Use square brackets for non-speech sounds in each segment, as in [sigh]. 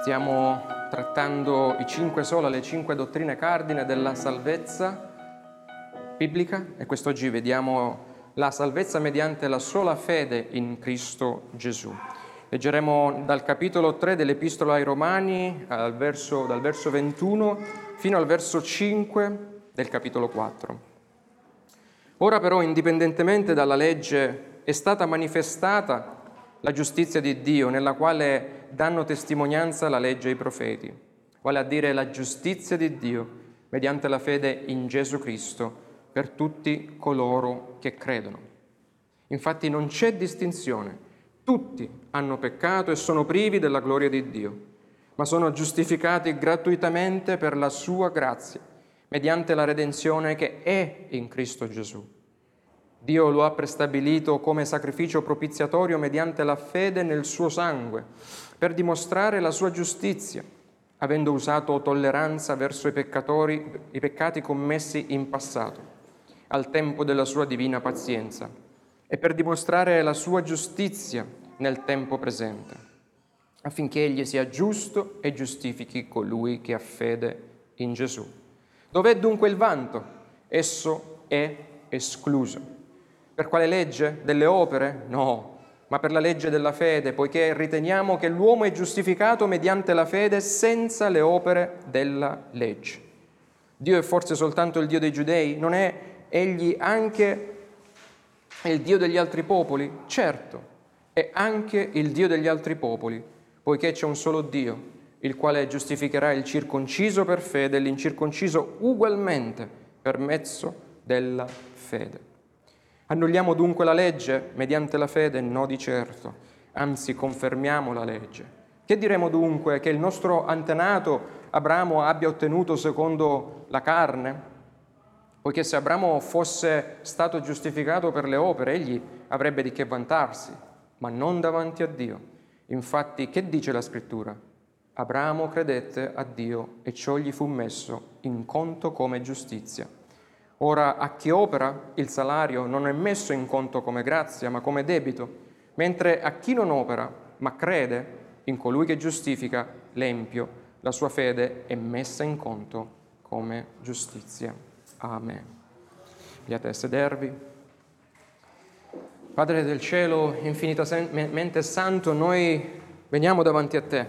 Stiamo trattando i cinque sola, le cinque dottrine cardine della salvezza biblica e quest'oggi vediamo la salvezza mediante la sola fede in Cristo Gesù. Leggeremo dal capitolo 3 dell'Epistola ai Romani, verso, dal verso 21 fino al verso 5 del capitolo 4. Ora però, indipendentemente dalla legge, è stata manifestata la giustizia di Dio, nella quale danno testimonianza la legge e i profeti, vale a dire la giustizia di Dio mediante la fede in Gesù Cristo per tutti coloro che credono. Infatti non c'è distinzione, tutti hanno peccato e sono privi della gloria di Dio, ma sono giustificati gratuitamente per la sua grazia, mediante la redenzione che è in Cristo Gesù Dio lo ha prestabilito come sacrificio propiziatorio mediante la fede nel suo sangue, per dimostrare la sua giustizia, avendo usato tolleranza verso i peccatori, i peccati commessi in passato, al tempo della sua divina pazienza, e per dimostrare la sua giustizia nel tempo presente, affinché egli sia giusto e giustifichi colui che ha fede in Gesù. Dov'è dunque il vanto? Esso è escluso. Per quale legge? Delle opere? No, ma per la legge della fede, poiché riteniamo che l'uomo è giustificato mediante la fede senza le opere della legge. Dio è forse soltanto il Dio dei giudei? Non è egli anche il Dio degli altri popoli? Certo, è anche il Dio degli altri popoli, poiché c'è un solo Dio, il quale giustificherà il circonciso per fede e l'incirconciso ugualmente per mezzo della fede. Annulliamo dunque la legge mediante la fede? No di certo, anzi confermiamo la legge. Che diremo dunque? Che il nostro antenato Abramo abbia ottenuto secondo la carne? Poiché se Abramo fosse stato giustificato per le opere, egli avrebbe di che vantarsi, ma non davanti a Dio. Infatti, che dice la scrittura? Abramo credette a Dio e ciò gli fu messo in conto come giustizia. Ora a chi opera il salario non è messo in conto come grazia, ma come debito, mentre a chi non opera, ma crede in colui che giustifica l'empio, la sua fede è messa in conto come giustizia. Amen. Viate a sedervi. Padre del cielo, infinitamente santo, noi veniamo davanti a te,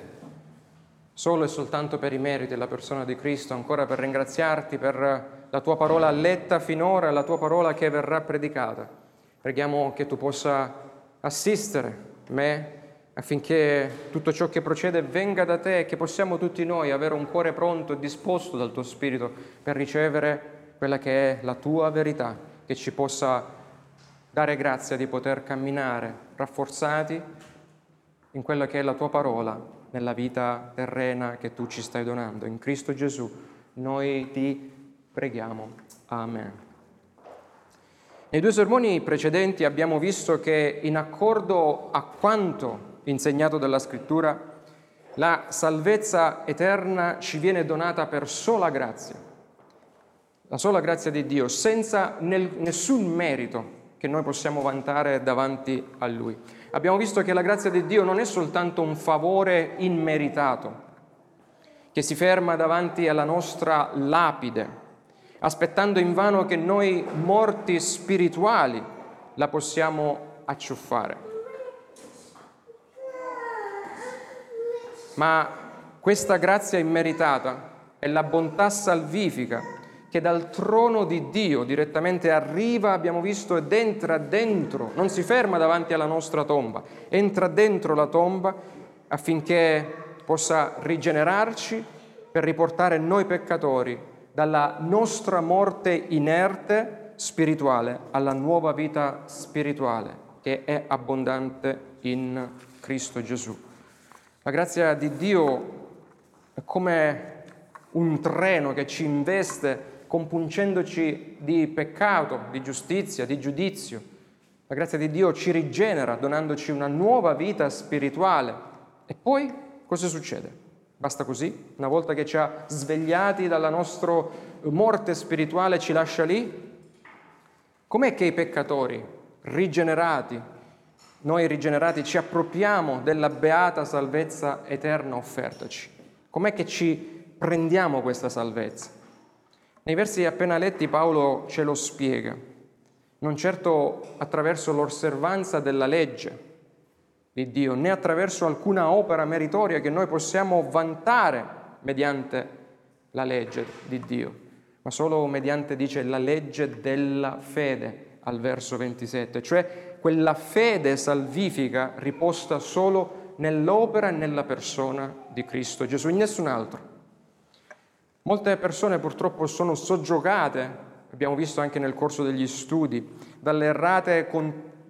solo e soltanto per i meriti della persona di Cristo, ancora per ringraziarti per la tua parola letta finora la tua parola che verrà predicata. Preghiamo che tu possa assistere me affinché tutto ciò che procede venga da te e che possiamo tutti noi avere un cuore pronto e disposto dal tuo Spirito per ricevere quella che è la tua verità, che ci possa dare grazia di poter camminare rafforzati in quella che è la tua parola nella vita terrena che tu ci stai donando. In Cristo Gesù noi ti Preghiamo. Amen. Nei due sermoni precedenti abbiamo visto che in accordo a quanto insegnato dalla Scrittura, la salvezza eterna ci viene donata per sola grazia, la sola grazia di Dio, senza nel, nessun merito che noi possiamo vantare davanti a Lui. Abbiamo visto che la grazia di Dio non è soltanto un favore immeritato, che si ferma davanti alla nostra lapide, aspettando invano che noi morti spirituali la possiamo acciuffare. Ma questa grazia immeritata è la bontà salvifica che dal trono di Dio direttamente arriva, abbiamo visto, ed entra dentro, non si ferma davanti alla nostra tomba, entra dentro la tomba affinché possa rigenerarci per riportare noi peccatori dalla nostra morte inerte spirituale alla nuova vita spirituale che è abbondante in Cristo Gesù. La grazia di Dio è come un treno che ci investe compungendoci di peccato, di giustizia, di giudizio. La grazia di Dio ci rigenera donandoci una nuova vita spirituale. E poi cosa succede? Basta così? Una volta che ci ha svegliati dalla nostra morte spirituale ci lascia lì? Com'è che i peccatori, rigenerati, noi rigenerati ci appropriamo della beata salvezza eterna offertaci? Com'è che ci prendiamo questa salvezza? Nei versi appena letti Paolo ce lo spiega, non certo attraverso l'osservanza della legge di Dio, né attraverso alcuna opera meritoria che noi possiamo vantare mediante la legge di Dio, ma solo mediante, dice, la legge della fede al verso 27, cioè quella fede salvifica riposta solo nell'opera e nella persona di Cristo Gesù, in nessun altro. Molte persone purtroppo sono soggiogate, abbiamo visto anche nel corso degli studi, dalle errate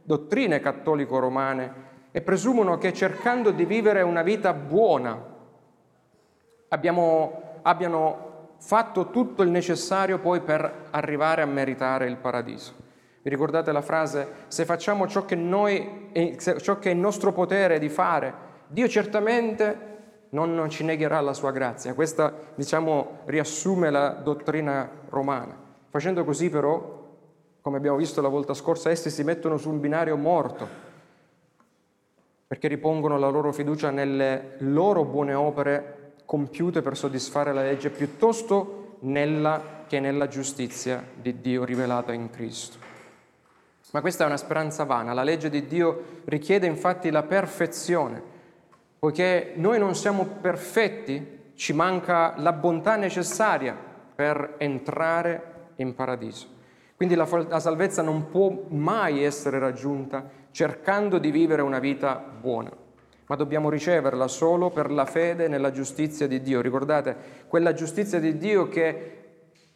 dottrine cattolico-romane e presumono che cercando di vivere una vita buona abbiamo, abbiano fatto tutto il necessario poi per arrivare a meritare il paradiso. Vi ricordate la frase? Se facciamo ciò che, noi, ciò che è in nostro potere di fare, Dio certamente non ci negherà la sua grazia. Questa, diciamo, riassume la dottrina romana. Facendo così però, come abbiamo visto la volta scorsa, essi si mettono su un binario morto, perché ripongono la loro fiducia nelle loro buone opere compiute per soddisfare la legge, piuttosto nella, che nella giustizia di Dio rivelata in Cristo. Ma questa è una speranza vana. La legge di Dio richiede infatti la perfezione. Poiché noi non siamo perfetti, ci manca la bontà necessaria per entrare in paradiso. Quindi la, la salvezza non può mai essere raggiunta cercando di vivere una vita buona, ma dobbiamo riceverla solo per la fede nella giustizia di Dio. Ricordate, quella giustizia di Dio che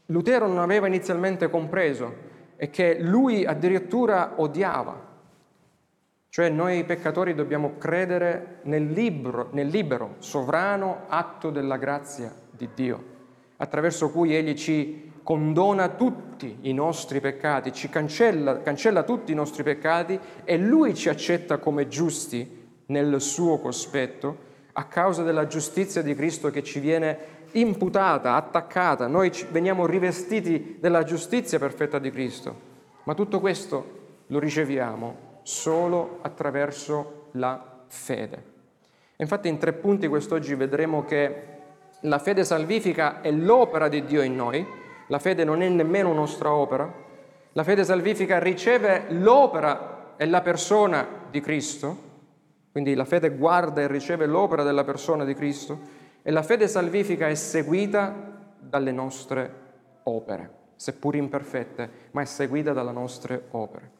Lutero non aveva inizialmente compreso, e che lui addirittura odiava. Cioè noi peccatori dobbiamo credere nel, libro, nel libero, sovrano atto della grazia di Dio, attraverso cui Egli ci condona tutti i nostri peccati, ci cancella, cancella tutti i nostri peccati e Lui ci accetta come giusti nel suo cospetto a causa della giustizia di Cristo che ci viene imputata, attaccata, noi veniamo rivestiti della giustizia perfetta di Cristo, ma tutto questo lo riceviamo solo attraverso la fede. Infatti in tre punti quest'oggi vedremo che la fede salvifica è l'opera di Dio in noi, la fede non è nemmeno nostra opera, la fede salvifica riceve l'opera e la persona di Cristo, quindi la fede guarda e riceve l'opera della persona di Cristo, e la fede salvifica è seguita dalle nostre opere, seppur imperfette, ma è seguita dalle nostre opere.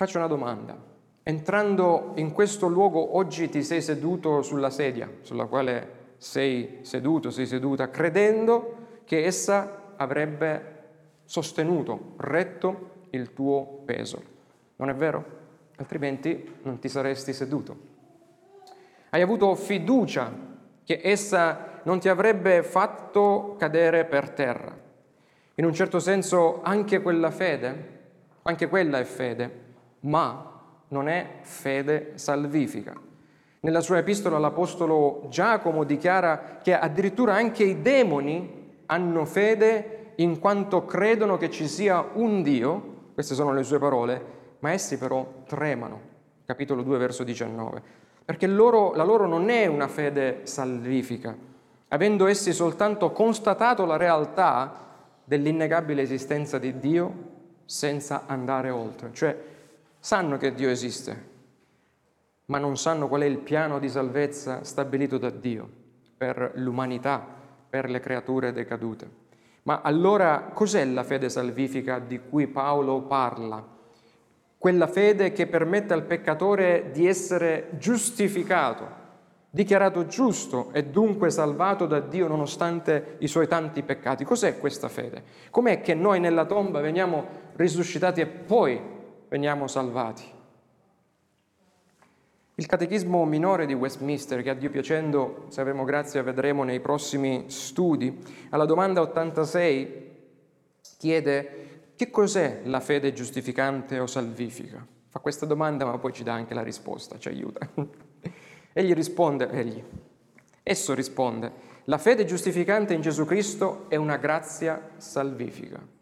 Faccio una domanda. Entrando in questo luogo oggi ti sei seduto sulla sedia sulla quale sei seduto, sei seduta, credendo che essa avrebbe sostenuto, retto il tuo peso. Non è vero? Altrimenti non ti saresti seduto. Hai avuto fiducia che essa non ti avrebbe fatto cadere per terra. In un certo senso anche quella fede, anche quella è fede, ma non è fede salvifica. Nella sua epistola l'Apostolo Giacomo dichiara che addirittura anche i demoni hanno fede in quanto credono che ci sia un Dio, queste sono le sue parole, ma essi però tremano. Capitolo 2, verso 19 perché loro, la loro non è una fede salvifica, avendo essi soltanto constatato la realtà dell'innegabile esistenza di Dio senza andare oltre. Cioè, sanno che Dio esiste, ma non sanno qual è il piano di salvezza stabilito da Dio per l'umanità, per le creature decadute. Ma allora cos'è la fede salvifica di cui Paolo parla? quella fede che permette al peccatore di essere giustificato, dichiarato giusto e dunque salvato da Dio nonostante i suoi tanti peccati. Cos'è questa fede? Com'è che noi nella tomba veniamo risuscitati e poi veniamo salvati? Il catechismo minore di Westminster, che a Dio piacendo, se avremo grazia, vedremo nei prossimi studi, alla domanda 86 chiede che cos'è la fede giustificante o salvifica? Fa questa domanda ma poi ci dà anche la risposta, ci aiuta. [laughs] egli risponde, egli, esso risponde, la fede giustificante in Gesù Cristo è una grazia salvifica.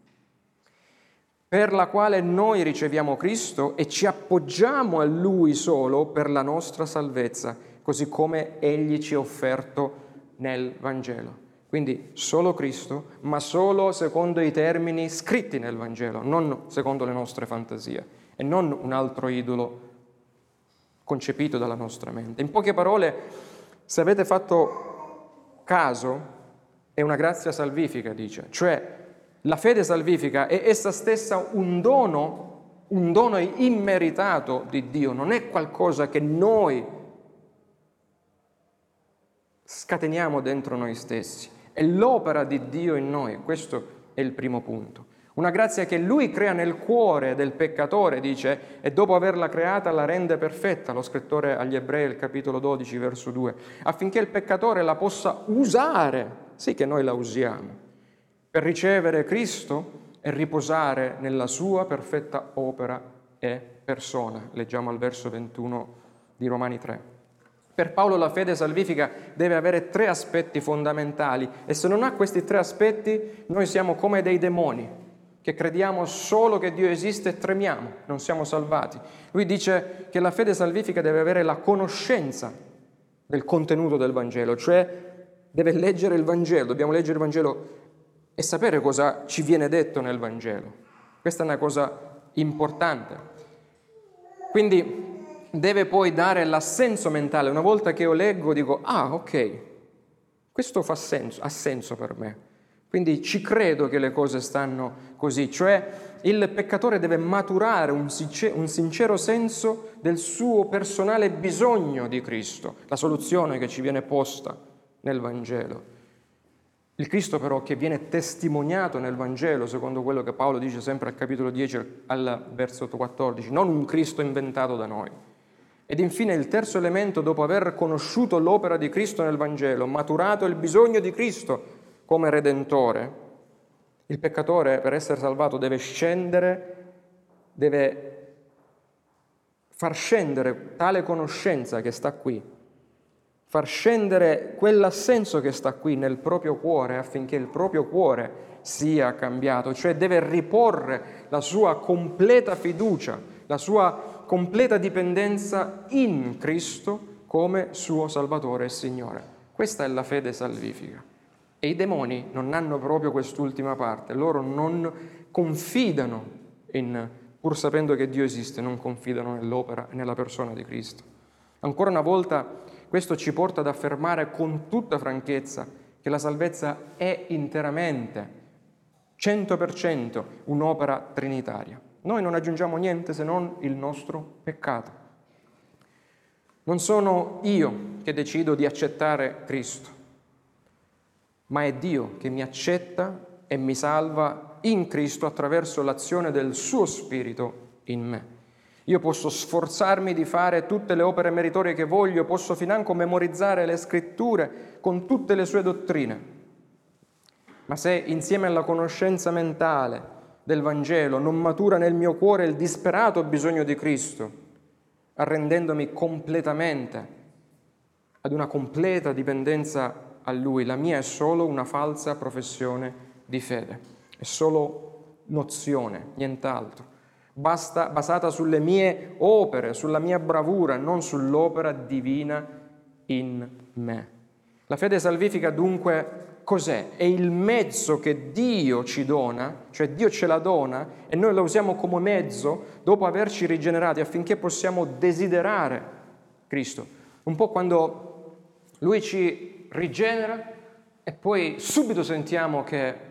Per la quale noi riceviamo Cristo e ci appoggiamo a Lui solo per la nostra salvezza, così come Egli ci ha offerto nel Vangelo. Quindi solo Cristo, ma solo secondo i termini scritti nel Vangelo, non secondo le nostre fantasie e non un altro idolo concepito dalla nostra mente. In poche parole, se avete fatto caso, è una grazia salvifica, dice, cioè la fede salvifica è essa stessa un dono, un dono immeritato di Dio, non è qualcosa che noi scateniamo dentro noi stessi, è l'opera di Dio in noi, questo è il primo punto. Una grazia che Lui crea nel cuore del peccatore, dice, e dopo averla creata la rende perfetta, lo scrittore agli ebrei, capitolo 12, verso 2, affinché il peccatore la possa usare, sì che noi la usiamo, per ricevere Cristo e riposare nella sua perfetta opera e persona. Leggiamo al verso 21 di Romani 3. Per Paolo la fede salvifica deve avere tre aspetti fondamentali e se non ha questi tre aspetti noi siamo come dei demoni che crediamo solo che Dio esiste e tremiamo, non siamo salvati. Lui dice che la fede salvifica deve avere la conoscenza del contenuto del Vangelo, cioè deve leggere il Vangelo, dobbiamo leggere il Vangelo e sapere cosa ci viene detto nel Vangelo. Questa è una cosa importante. Quindi deve poi dare l'assenso mentale. Una volta che io leggo dico, ah ok, questo fa senso, ha senso per me. Quindi ci credo che le cose stanno così, cioè il peccatore deve maturare un sincero senso del suo personale bisogno di Cristo, la soluzione che ci viene posta nel Vangelo. Il Cristo però che viene testimoniato nel Vangelo, secondo quello che Paolo dice sempre al capitolo 10 al versetto 14, non un Cristo inventato da noi. Ed infine il terzo elemento, dopo aver conosciuto l'opera di Cristo nel Vangelo, maturato il bisogno di Cristo come Redentore, il peccatore per essere salvato deve scendere, deve far scendere tale conoscenza che sta qui far scendere quell'assenso che sta qui nel proprio cuore affinché il proprio cuore sia cambiato, cioè deve riporre la sua completa fiducia, la sua completa dipendenza in Cristo come suo Salvatore e Signore. Questa è la fede salvifica. E i demoni non hanno proprio quest'ultima parte, loro non confidano in, pur sapendo che Dio esiste, non confidano nell'opera e nella persona di Cristo. Ancora una volta questo ci porta ad affermare con tutta franchezza che la salvezza è interamente, 100% un'opera trinitaria. Noi non aggiungiamo niente se non il nostro peccato. Non sono io che decido di accettare Cristo, ma è Dio che mi accetta e mi salva in Cristo attraverso l'azione del suo Spirito in me. Io posso sforzarmi di fare tutte le opere meritorie che voglio, posso financo memorizzare le scritture con tutte le sue dottrine. Ma se insieme alla conoscenza mentale del Vangelo non matura nel mio cuore il disperato bisogno di Cristo, arrendendomi completamente ad una completa dipendenza a Lui, la mia è solo una falsa professione di fede, è solo nozione, nient'altro basta, basata sulle mie opere, sulla mia bravura, non sull'opera divina in me. La fede salvifica dunque cos'è? È il mezzo che Dio ci dona, cioè Dio ce la dona e noi la usiamo come mezzo dopo averci rigenerati affinché possiamo desiderare Cristo. Un po' quando Lui ci rigenera e poi subito sentiamo che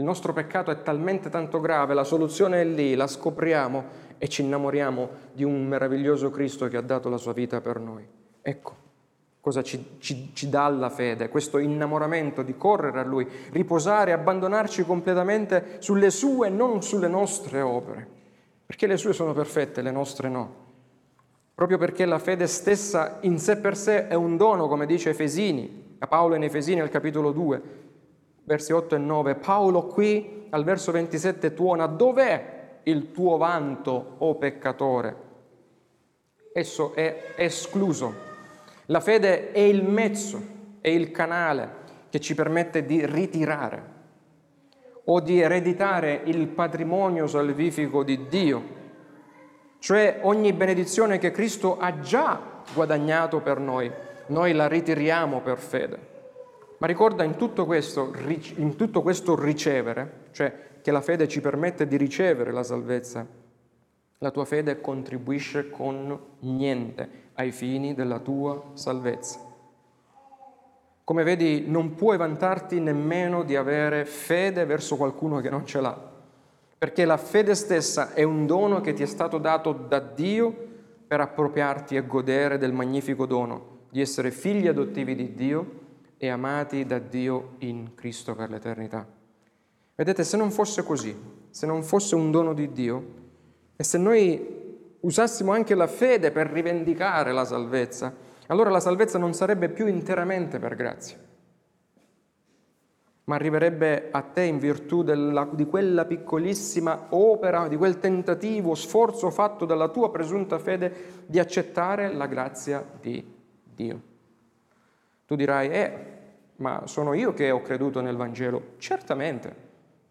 il nostro peccato è talmente tanto grave, la soluzione è lì, la scopriamo e ci innamoriamo di un meraviglioso Cristo che ha dato la sua vita per noi. Ecco cosa ci, ci, ci dà la fede, questo innamoramento di correre a Lui, riposare, abbandonarci completamente sulle sue non sulle nostre opere, perché le sue sono perfette, le nostre no. Proprio perché la fede stessa in sé per sé è un dono, come dice Efesini, a Paolo in Efesini al capitolo 2, versi 8 e 9, Paolo qui al verso 27 tuona, dov'è il tuo vanto, o peccatore? Esso è escluso. La fede è il mezzo, è il canale che ci permette di ritirare o di ereditare il patrimonio salvifico di Dio, cioè ogni benedizione che Cristo ha già guadagnato per noi, noi la ritiriamo per fede. Ma ricorda in tutto questo, in tutto questo ricevere, cioè che la fede ci permette di ricevere la salvezza, la tua fede contribuisce con niente ai fini della tua salvezza. Come vedi, non puoi vantarti nemmeno di avere fede verso qualcuno che non ce l'ha, perché la fede stessa è un dono che ti è stato dato da Dio per appropriarti e godere del magnifico dono di essere figli adottivi di Dio e amati da Dio in Cristo per l'eternità. Vedete, se non fosse così, se non fosse un dono di Dio, e se noi usassimo anche la fede per rivendicare la salvezza, allora la salvezza non sarebbe più interamente per grazia, ma arriverebbe a te in virtù della, di quella piccolissima opera, di quel tentativo, sforzo fatto dalla tua presunta fede di accettare la grazia di Dio. Tu dirai, eh, ma sono io che ho creduto nel Vangelo. Certamente,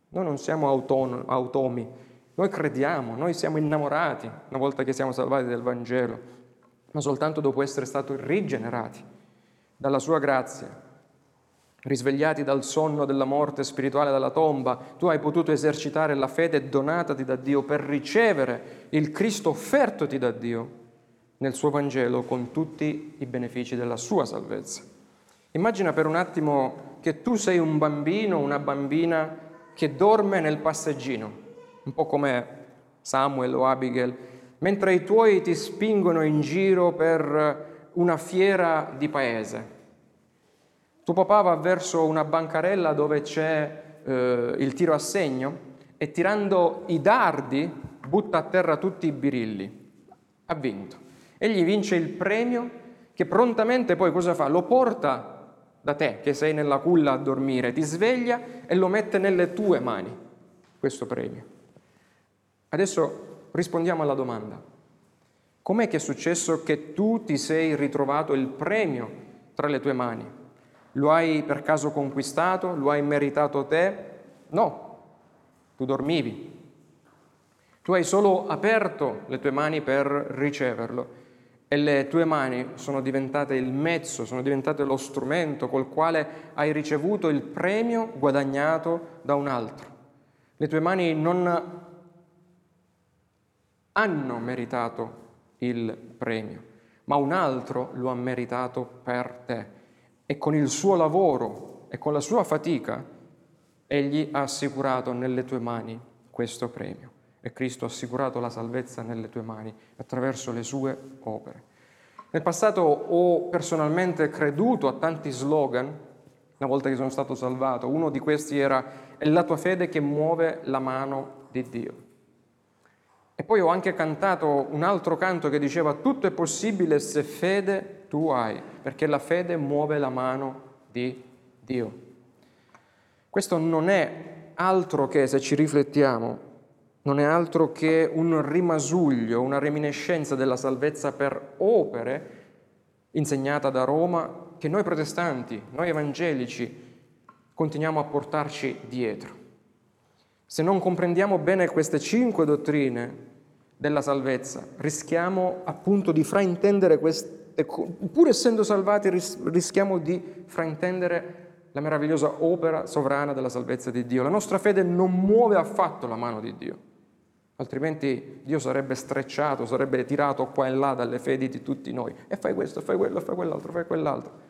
noi non siamo automi, noi crediamo, noi siamo innamorati una volta che siamo salvati del Vangelo, ma soltanto dopo essere stati rigenerati dalla sua grazia, risvegliati dal sonno della morte spirituale dalla tomba, tu hai potuto esercitare la fede donatati da Dio per ricevere il Cristo offertoti da Dio nel suo Vangelo con tutti i benefici della sua salvezza. Immagina per un attimo che tu sei un bambino, una bambina che dorme nel passeggino, un po' come Samuel o Abigail, mentre i tuoi ti spingono in giro per una fiera di paese. Tuo papà va verso una bancarella dove c'è eh, il tiro a segno e tirando i dardi butta a terra tutti i birilli. Ha vinto. Egli vince il premio che prontamente poi cosa fa? Lo porta da te che sei nella culla a dormire, ti sveglia e lo mette nelle tue mani, questo premio. Adesso rispondiamo alla domanda. Com'è che è successo che tu ti sei ritrovato il premio tra le tue mani? Lo hai per caso conquistato? Lo hai meritato te? No, tu dormivi. Tu hai solo aperto le tue mani per riceverlo e le tue mani sono diventate il mezzo, sono diventate lo strumento col quale hai ricevuto il premio guadagnato da un altro. Le tue mani non hanno meritato il premio, ma un altro lo ha meritato per te e con il suo lavoro e con la sua fatica egli ha assicurato nelle tue mani questo premio e Cristo ha assicurato la salvezza nelle tue mani attraverso le sue opere. Nel passato ho personalmente creduto a tanti slogan, una volta che sono stato salvato. Uno di questi era è la tua fede che muove la mano di Dio. E poi ho anche cantato un altro canto che diceva tutto è possibile se fede tu hai, perché la fede muove la mano di Dio. Questo non è altro che, se ci riflettiamo, non è altro che un rimasuglio, una reminiscenza della salvezza per opere insegnata da Roma che noi protestanti, noi evangelici, continuiamo a portarci dietro. Se non comprendiamo bene queste cinque dottrine della salvezza, rischiamo appunto di fraintendere queste, pur essendo salvati, rischiamo di fraintendere la meravigliosa opera sovrana della salvezza di Dio. La nostra fede non muove affatto la mano di Dio altrimenti Dio sarebbe strecciato, sarebbe tirato qua e là dalle fedi di tutti noi. E fai questo, fai quello, fai quell'altro, fai quell'altro.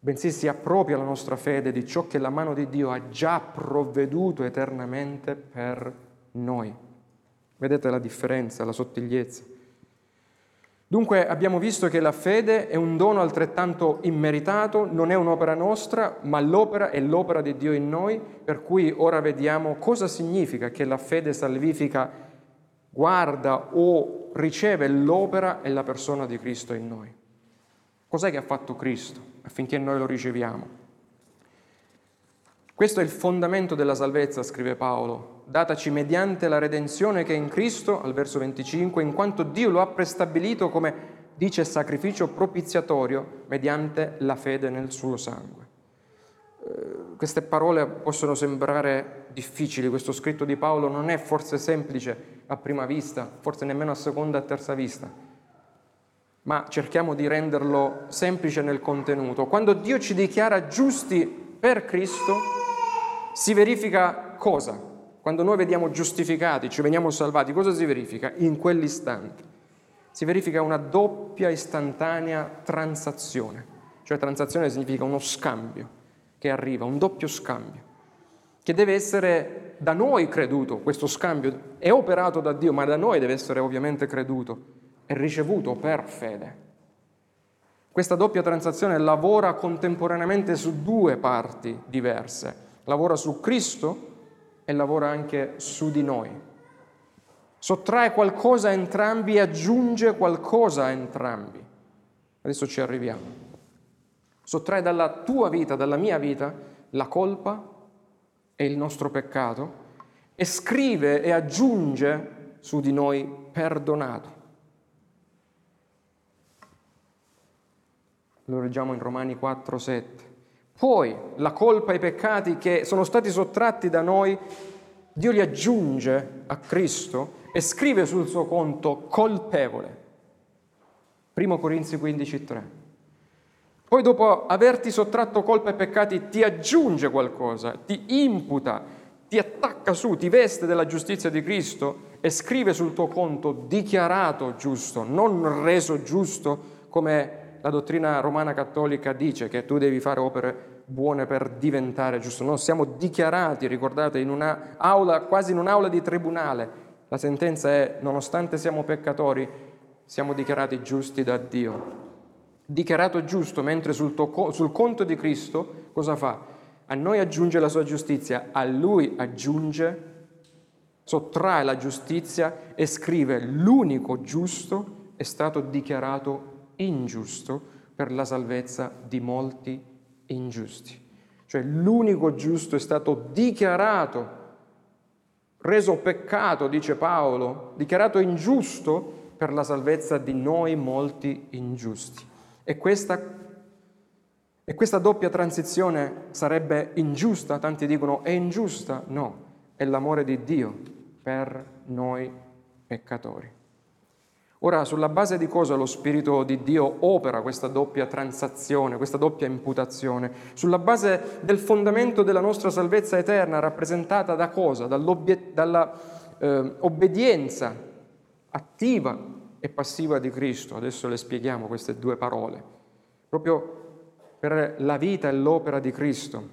Bensì si appropria la nostra fede di ciò che la mano di Dio ha già provveduto eternamente per noi. Vedete la differenza, la sottigliezza. Dunque abbiamo visto che la fede è un dono altrettanto immeritato, non è un'opera nostra, ma l'opera è l'opera di Dio in noi, per cui ora vediamo cosa significa che la fede salvifica guarda o riceve l'opera e la persona di Cristo in noi. Cos'è che ha fatto Cristo affinché noi lo riceviamo? Questo è il fondamento della salvezza, scrive Paolo, dataci mediante la redenzione che è in Cristo, al verso 25, in quanto Dio lo ha prestabilito come dice sacrificio propiziatorio mediante la fede nel suo sangue. Eh, queste parole possono sembrare difficili, questo scritto di Paolo non è forse semplice a prima vista, forse nemmeno a seconda e terza vista, ma cerchiamo di renderlo semplice nel contenuto. Quando Dio ci dichiara giusti per Cristo, si verifica cosa? Quando noi vediamo giustificati, ci veniamo salvati, cosa si verifica? In quell'istante. Si verifica una doppia istantanea transazione, cioè transazione significa uno scambio che arriva, un doppio scambio, che deve essere da noi creduto, questo scambio è operato da Dio, ma da noi deve essere ovviamente creduto e ricevuto per fede. Questa doppia transazione lavora contemporaneamente su due parti diverse, lavora su Cristo e lavora anche su di noi. Sottrae qualcosa a entrambi e aggiunge qualcosa a entrambi. Adesso ci arriviamo sottrae dalla tua vita, dalla mia vita, la colpa e il nostro peccato e scrive e aggiunge su di noi perdonato. Lo leggiamo in Romani 4, 7. Poi la colpa e i peccati che sono stati sottratti da noi, Dio li aggiunge a Cristo e scrive sul suo conto colpevole. 1 Corinzi 15, 3. Poi dopo averti sottratto colpa e peccati ti aggiunge qualcosa, ti imputa, ti attacca su, ti veste della giustizia di Cristo e scrive sul tuo conto dichiarato giusto, non reso giusto come la dottrina romana cattolica dice che tu devi fare opere buone per diventare giusto. No, siamo dichiarati, ricordate, in un'aula, quasi in un'aula di tribunale. La sentenza è, nonostante siamo peccatori, siamo dichiarati giusti da Dio dichiarato giusto, mentre sul, tuo, sul conto di Cristo cosa fa? A noi aggiunge la sua giustizia, a lui aggiunge, sottrae la giustizia e scrive l'unico giusto è stato dichiarato ingiusto per la salvezza di molti ingiusti. Cioè l'unico giusto è stato dichiarato, reso peccato, dice Paolo, dichiarato ingiusto per la salvezza di noi molti ingiusti. E questa, e questa doppia transizione sarebbe ingiusta? Tanti dicono è ingiusta? No, è l'amore di Dio per noi peccatori. Ora, sulla base di cosa lo Spirito di Dio opera questa doppia transazione, questa doppia imputazione? Sulla base del fondamento della nostra salvezza eterna, rappresentata da cosa? Dalla eh, attiva e passiva di Cristo. Adesso le spieghiamo queste due parole. Proprio per la vita e l'opera di Cristo,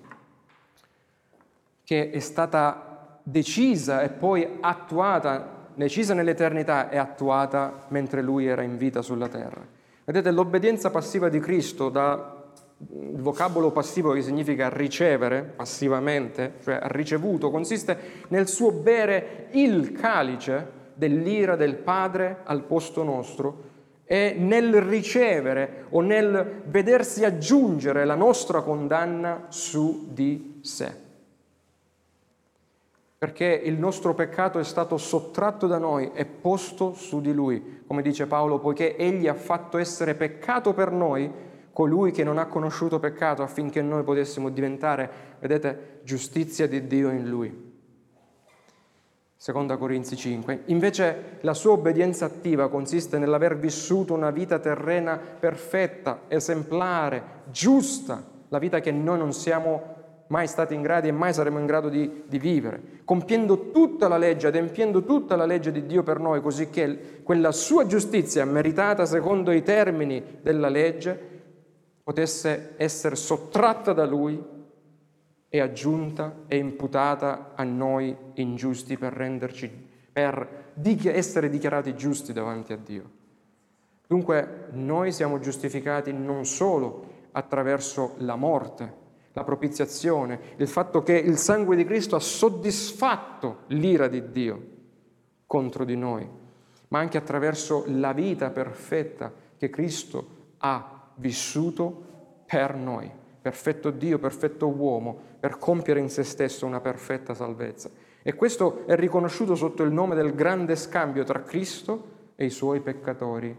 che è stata decisa e poi attuata, decisa nell'eternità e attuata mentre lui era in vita sulla terra. Vedete, l'obbedienza passiva di Cristo, da il vocabolo passivo che significa ricevere passivamente, cioè ricevuto, consiste nel suo bere il calice dell'ira del Padre al posto nostro e nel ricevere o nel vedersi aggiungere la nostra condanna su di sé. Perché il nostro peccato è stato sottratto da noi e posto su di lui, come dice Paolo, poiché egli ha fatto essere peccato per noi colui che non ha conosciuto peccato affinché noi potessimo diventare, vedete, giustizia di Dio in lui. Seconda Corinzi 5. Invece la sua obbedienza attiva consiste nell'aver vissuto una vita terrena perfetta, esemplare, giusta, la vita che noi non siamo mai stati in grado e mai saremo in grado di, di, vivere, compiendo tutta la legge, adempiendo tutta la legge di Dio per noi, così che quella sua giustizia meritata secondo i termini della legge potesse essere sottratta da Lui è aggiunta e imputata a noi ingiusti per renderci, per essere dichiarati giusti davanti a Dio. Dunque noi siamo giustificati non solo attraverso la morte, la propiziazione, il fatto che il sangue di Cristo ha soddisfatto l'ira di Dio contro di noi, ma anche attraverso la vita perfetta che Cristo ha vissuto per noi perfetto Dio, perfetto uomo, per compiere in se stesso una perfetta salvezza. E questo è riconosciuto sotto il nome del grande scambio tra Cristo e i suoi peccatori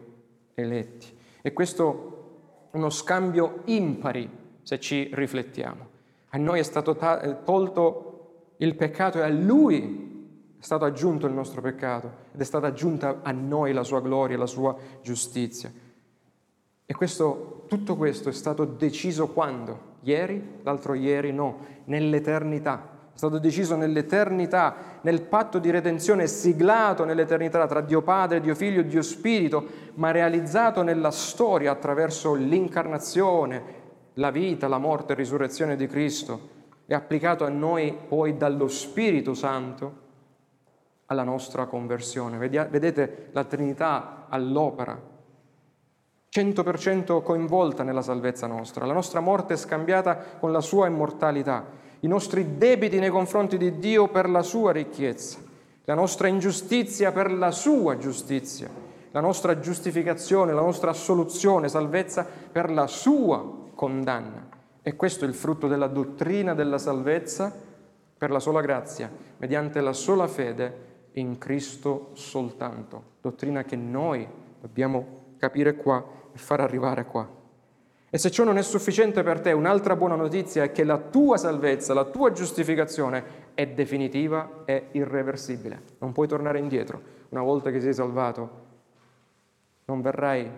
eletti. E questo è uno scambio impari, se ci riflettiamo. A noi è stato tolto il peccato e a Lui è stato aggiunto il nostro peccato ed è stata aggiunta a noi la sua gloria, la sua giustizia. E questo, tutto questo è stato deciso quando? Ieri? L'altro ieri? No, nell'eternità. È stato deciso nell'eternità, nel patto di redenzione siglato nell'eternità tra Dio Padre, Dio Figlio e Dio Spirito, ma realizzato nella storia attraverso l'incarnazione, la vita, la morte e risurrezione di Cristo e applicato a noi poi dallo Spirito Santo alla nostra conversione. Vedete la Trinità all'opera 100% coinvolta nella salvezza nostra. La nostra morte è scambiata con la sua immortalità, i nostri debiti nei confronti di Dio per la sua ricchezza, la nostra ingiustizia per la sua giustizia, la nostra giustificazione, la nostra assoluzione, salvezza per la sua condanna. E questo è il frutto della dottrina della salvezza per la sola grazia, mediante la sola fede in Cristo soltanto. Dottrina che noi dobbiamo capire qua e far arrivare qua. E se ciò non è sufficiente per te, un'altra buona notizia è che la tua salvezza, la tua giustificazione è definitiva e irreversibile. Non puoi tornare indietro. Una volta che sei salvato, non verrai,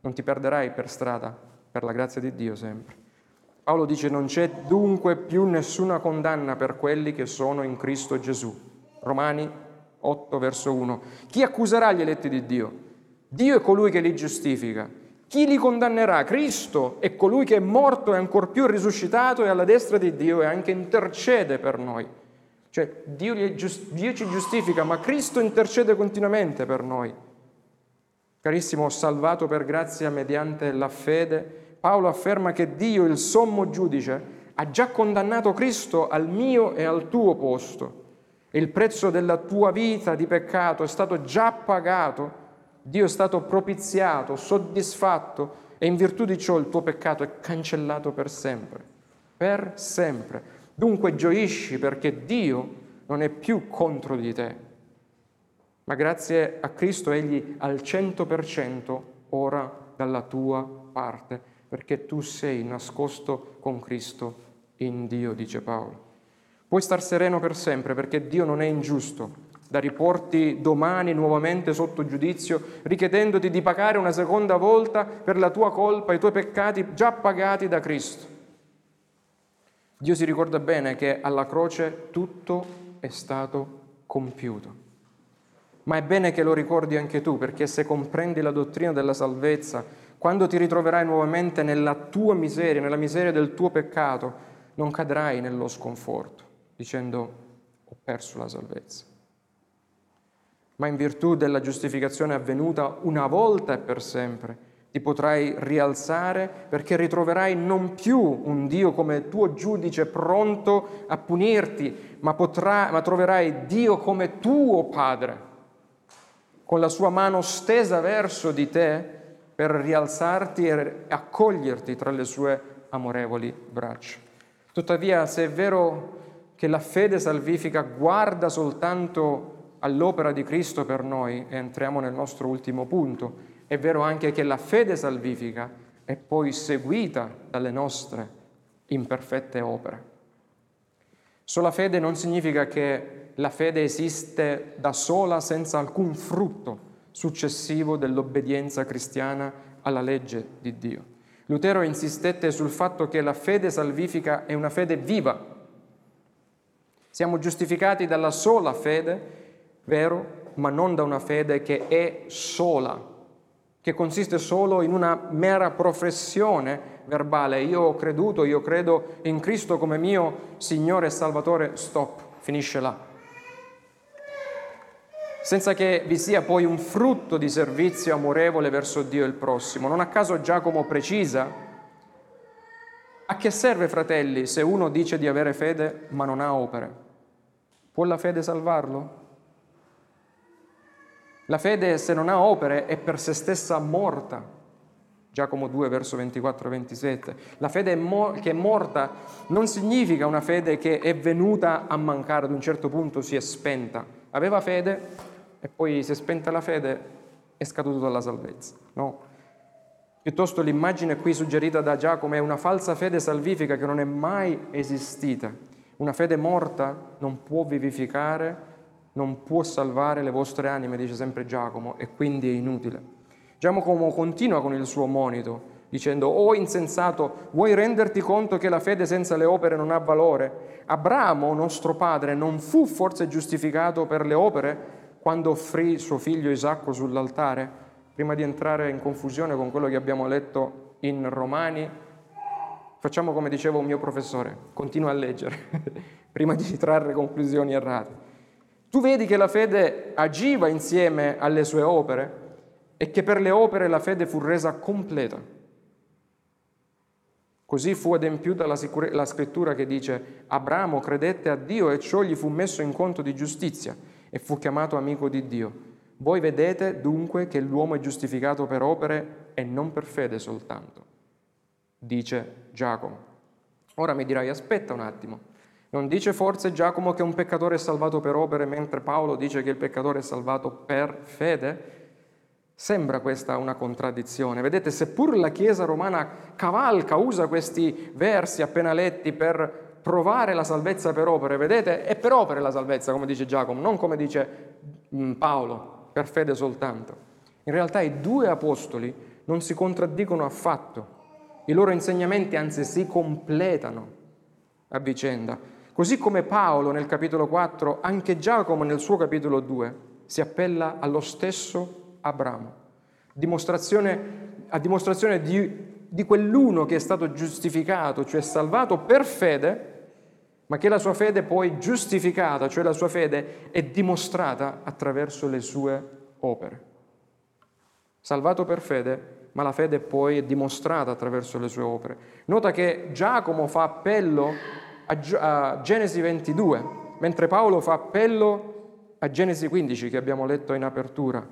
non ti perderai per strada, per la grazia di Dio sempre. Paolo dice non c'è dunque più nessuna condanna per quelli che sono in Cristo Gesù. Romani 8 verso 1. Chi accuserà gli eletti di Dio? Dio è colui che li giustifica. Chi li condannerà? Cristo è colui che è morto e ancor più risuscitato e alla destra di Dio e anche intercede per noi. Cioè Dio, Dio ci giustifica, ma Cristo intercede continuamente per noi. Carissimo, salvato per grazia mediante la fede, Paolo afferma che Dio, il sommo giudice, ha già condannato Cristo al mio e al tuo posto. Il prezzo della tua vita di peccato è stato già pagato Dio è stato propiziato, soddisfatto e in virtù di ciò il tuo peccato è cancellato per sempre. Per sempre. Dunque gioisci perché Dio non è più contro di te, ma grazie a Cristo egli al 100% ora dalla tua parte, perché tu sei nascosto con Cristo in Dio, dice Paolo. Puoi star sereno per sempre perché Dio non è ingiusto da riporti domani nuovamente sotto giudizio, richiedendoti di pagare una seconda volta per la tua colpa, i tuoi peccati già pagati da Cristo. Dio si ricorda bene che alla croce tutto è stato compiuto. Ma è bene che lo ricordi anche tu, perché se comprendi la dottrina della salvezza, quando ti ritroverai nuovamente nella tua miseria, nella miseria del tuo peccato, non cadrai nello sconforto, dicendo ho perso la salvezza ma in virtù della giustificazione avvenuta una volta e per sempre ti potrai rialzare perché ritroverai non più un Dio come tuo giudice pronto a punirti, ma, potrà, ma troverai Dio come tuo Padre, con la sua mano stesa verso di te per rialzarti e accoglierti tra le sue amorevoli braccia. Tuttavia, se è vero che la fede salvifica guarda soltanto all'opera di Cristo per noi e entriamo nel nostro ultimo punto. È vero anche che la fede salvifica è poi seguita dalle nostre imperfette opere. Sola fede non significa che la fede esiste da sola senza alcun frutto successivo dell'obbedienza cristiana alla legge di Dio. Lutero insistette sul fatto che la fede salvifica è una fede viva. Siamo giustificati dalla sola fede vero, ma non da una fede che è sola, che consiste solo in una mera professione verbale. Io ho creduto, io credo in Cristo come mio Signore e Salvatore, stop, finisce là. Senza che vi sia poi un frutto di servizio amorevole verso Dio e il prossimo. Non a caso Giacomo precisa, a che serve, fratelli, se uno dice di avere fede ma non ha opere? Può la fede salvarlo? La fede, se non ha opere, è per se stessa morta. Giacomo 2, verso 24-27. La fede è mo- che è morta non significa una fede che è venuta a mancare, ad un certo punto si è spenta. Aveva fede e poi si è spenta la fede, è scaduto dalla salvezza. No. Piuttosto l'immagine qui suggerita da Giacomo è una falsa fede salvifica che non è mai esistita. Una fede morta non può vivificare, non può salvare le vostre anime, dice sempre Giacomo, e quindi è inutile. Giacomo continua con il suo monito, dicendo, oh insensato, vuoi renderti conto che la fede senza le opere non ha valore? Abramo, nostro padre, non fu forse giustificato per le opere quando offrì suo figlio Isacco sull'altare? Prima di entrare in confusione con quello che abbiamo letto in Romani, facciamo come diceva un mio professore, continua a leggere, [laughs] prima di trarre conclusioni errate. Tu vedi che la fede agiva insieme alle sue opere e che per le opere la fede fu resa completa. Così fu adempiuta la, sicure- la, scrittura che dice Abramo credette a Dio e ciò gli fu messo in conto di giustizia e fu chiamato amico di Dio. Voi vedete dunque che l'uomo è giustificato per opere e non per fede soltanto, dice Giacomo. Ora mi dirai aspetta un attimo, non dice forse Giacomo che un peccatore è salvato per opere mentre Paolo dice che il peccatore è salvato per fede? Sembra questa una contraddizione. Vedete, seppur la Chiesa romana cavalca, usa questi versi appena letti per provare la salvezza per opere, vedete, è per opere la salvezza, come dice Giacomo, non come dice mm, Paolo, per fede soltanto. In realtà i due apostoli non si contraddicono affatto, i loro insegnamenti anzi si completano a vicenda. Così come Paolo nel capitolo 4, anche Giacomo nel suo capitolo 2 si appella allo stesso Abramo, dimostrazione, a dimostrazione di, di quell'uno che è stato giustificato, cioè salvato per fede, ma che la sua fede poi giustificata, cioè la sua fede è dimostrata attraverso le sue opere. Salvato per fede, ma la fede poi è dimostrata attraverso le sue opere. Nota che Giacomo fa appello a Genesi 22, mentre Paolo fa appello a Genesi 15 che abbiamo letto in apertura.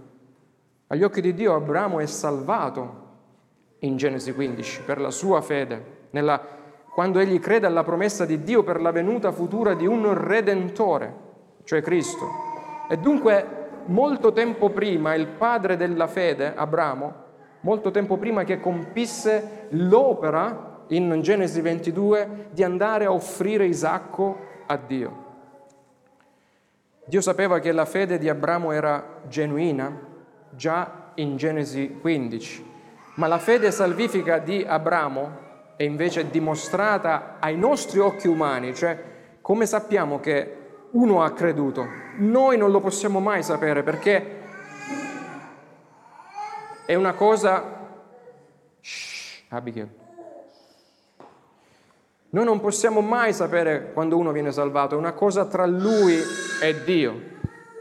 Agli occhi di Dio Abramo è salvato in Genesi 15 per la sua fede, nella, quando egli crede alla promessa di Dio per la venuta futura di un redentore, cioè Cristo. E dunque molto tempo prima il padre della fede, Abramo, molto tempo prima che compisse l'opera in Genesi 22 di andare a offrire Isacco a Dio. Dio sapeva che la fede di Abramo era genuina già in Genesi 15. Ma la fede salvifica di Abramo è invece dimostrata ai nostri occhi umani, cioè come sappiamo che uno ha creduto? Noi non lo possiamo mai sapere perché è una cosa... Shh, Abigail. Noi non possiamo mai sapere quando uno viene salvato, è una cosa tra lui e Dio.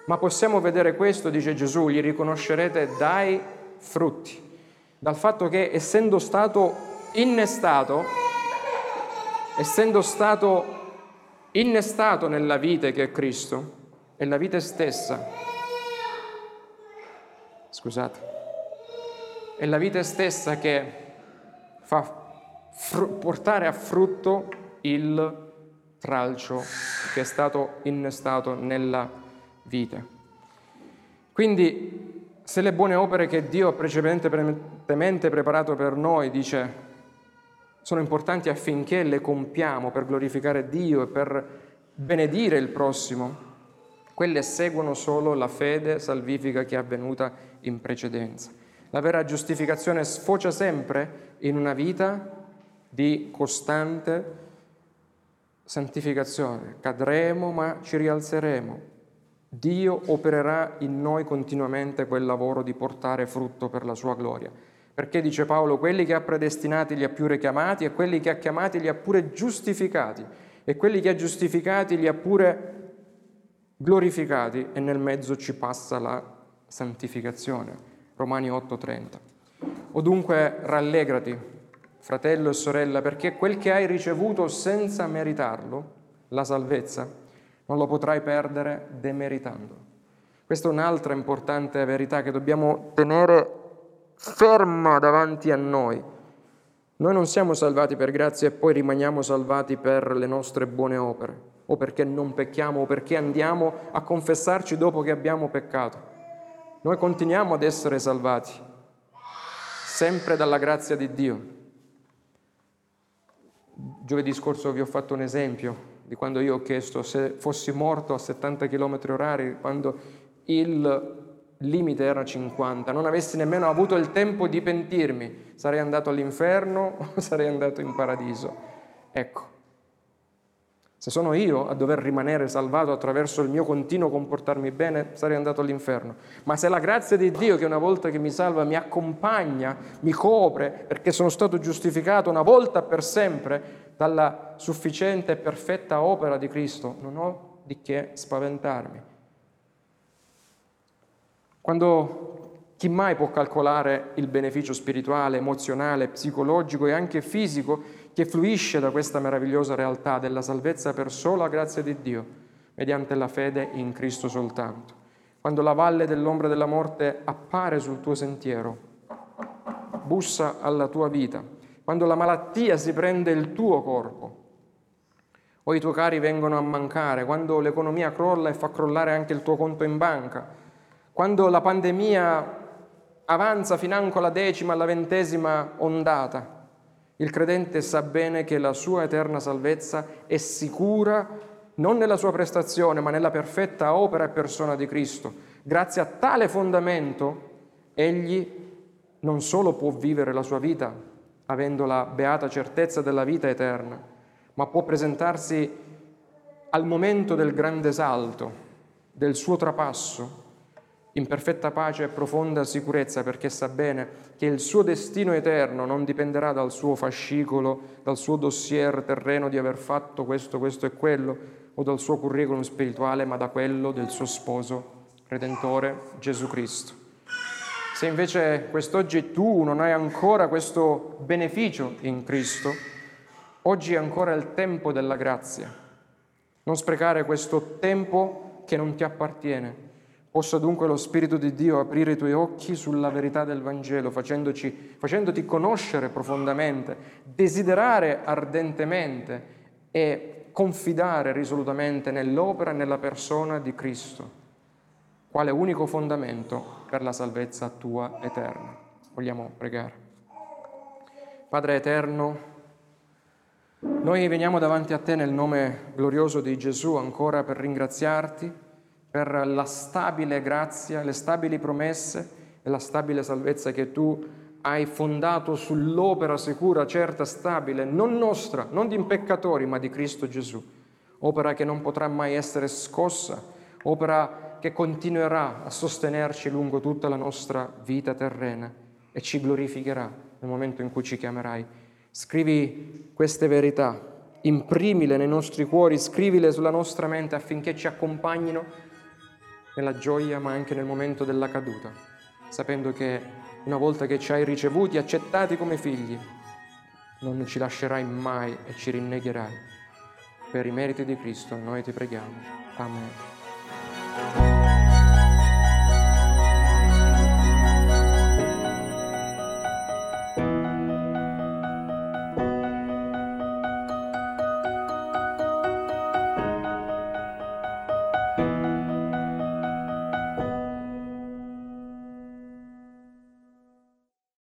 Ma possiamo vedere questo, dice Gesù, li riconoscerete dai frutti, dal fatto che essendo stato innestato, essendo stato innestato nella vite che è Cristo, è la vite stessa, scusate, è la vite stessa che fa fr- portare a frutto il tralcio che è stato innestato nella vite. Quindi se le buone opere che Dio ha precedentemente preparato per noi, dice, sono importanti affinché le compiamo per glorificare Dio e per benedire il prossimo, quelle seguono solo la fede salvifica che è avvenuta in precedenza. La vera giustificazione sfocia sempre in una vita di costante santificazione. Cadremo ma ci rialzeremo, Dio opererà in noi continuamente quel lavoro di portare frutto per la sua gloria. Perché dice Paolo, quelli che ha predestinati li ha pure chiamati e quelli che ha chiamati li ha pure giustificati e quelli che ha giustificati li ha pure glorificati e nel mezzo ci passa la santificazione. Romani 8:30. O dunque rallegrati, fratello e sorella, perché quel che hai ricevuto senza meritarlo, la salvezza, non lo potrai perdere demeritando. Questa è un'altra importante verità che dobbiamo tenere ferma davanti a noi. Noi non siamo salvati per grazia e poi rimaniamo salvati per le nostre buone opere, o perché non pecchiamo, o perché andiamo a confessarci dopo che abbiamo peccato. Noi continuiamo ad essere salvati sempre dalla grazia di Dio. Giovedì scorso vi ho fatto un esempio di quando io ho chiesto se fossi morto a 70 km orari, quando il limite era 50, non avessi nemmeno avuto il tempo di pentirmi, sarei andato all'inferno [laughs] o sarei andato in paradiso. Ecco, se sono io a dover rimanere salvato attraverso il mio continuo comportarmi bene, sarei andato all'inferno. Ma se la grazia di Dio che una volta che mi salva mi accompagna, mi copre, perché sono stato giustificato una volta per sempre dalla sufficiente e perfetta opera di Cristo, non ho di che spaventarmi. Quando chi mai può calcolare il beneficio spirituale, emozionale, psicologico e anche fisico che fluisce da questa meravigliosa realtà della salvezza per sola grazia di Dio, mediante la fede in Cristo soltanto? Quando la valle dell'ombra della morte appare sul tuo sentiero, bussa alla tua vita, quando la malattia si prende il tuo corpo, o i tuoi cari vengono a mancare, quando l'economia crolla e fa crollare anche il tuo conto in banca, quando la pandemia avanza financo alla decima, alla ventesima ondata, il credente sa bene che la sua eterna salvezza è sicura non nella sua prestazione, ma nella perfetta opera e persona di Cristo. Grazie a tale fondamento, egli non solo può vivere la sua vita, avendo la beata certezza della vita eterna, ma può presentarsi al momento del grande salto, del suo trapasso, in perfetta pace e profonda sicurezza perché sa bene che il suo destino eterno non dipenderà dal suo fascicolo, dal suo dossier terreno di aver fatto questo, questo e quello, o dal suo curriculum spirituale, ma da quello del suo sposo redentore Gesù Cristo. Se invece quest'oggi tu non hai ancora questo beneficio in Cristo, oggi è ancora il tempo della grazia. Non sprecare questo tempo che non ti appartiene Possa dunque lo Spirito di Dio aprire i tuoi occhi sulla verità del Vangelo, facendoti conoscere profondamente, desiderare ardentemente e confidare risolutamente nell'opera e nella persona di Cristo, quale unico fondamento per la salvezza tua eterna. Vogliamo pregare. Padre eterno, noi veniamo davanti a te nel nome glorioso di Gesù ancora per ringraziarti per la stabile grazia, le stabili promesse e la stabile salvezza che tu hai fondato sull'opera sicura, certa, stabile, non nostra, non di peccatori, ma di Cristo Gesù. Opera che non potrà mai essere scossa, opera che continuerà a sostenerci lungo tutta la nostra vita terrena e ci glorificherà nel momento in cui ci chiamerai. Scrivi queste verità, imprimile nei nostri cuori, scrivile sulla nostra mente affinché ci accompagnino nella gioia ma anche nel momento della caduta, sapendo che una volta che ci hai ricevuti, accettati come figli, non ci lascerai mai e ci rinnegherai. Per i meriti di Cristo noi ti preghiamo. Amen.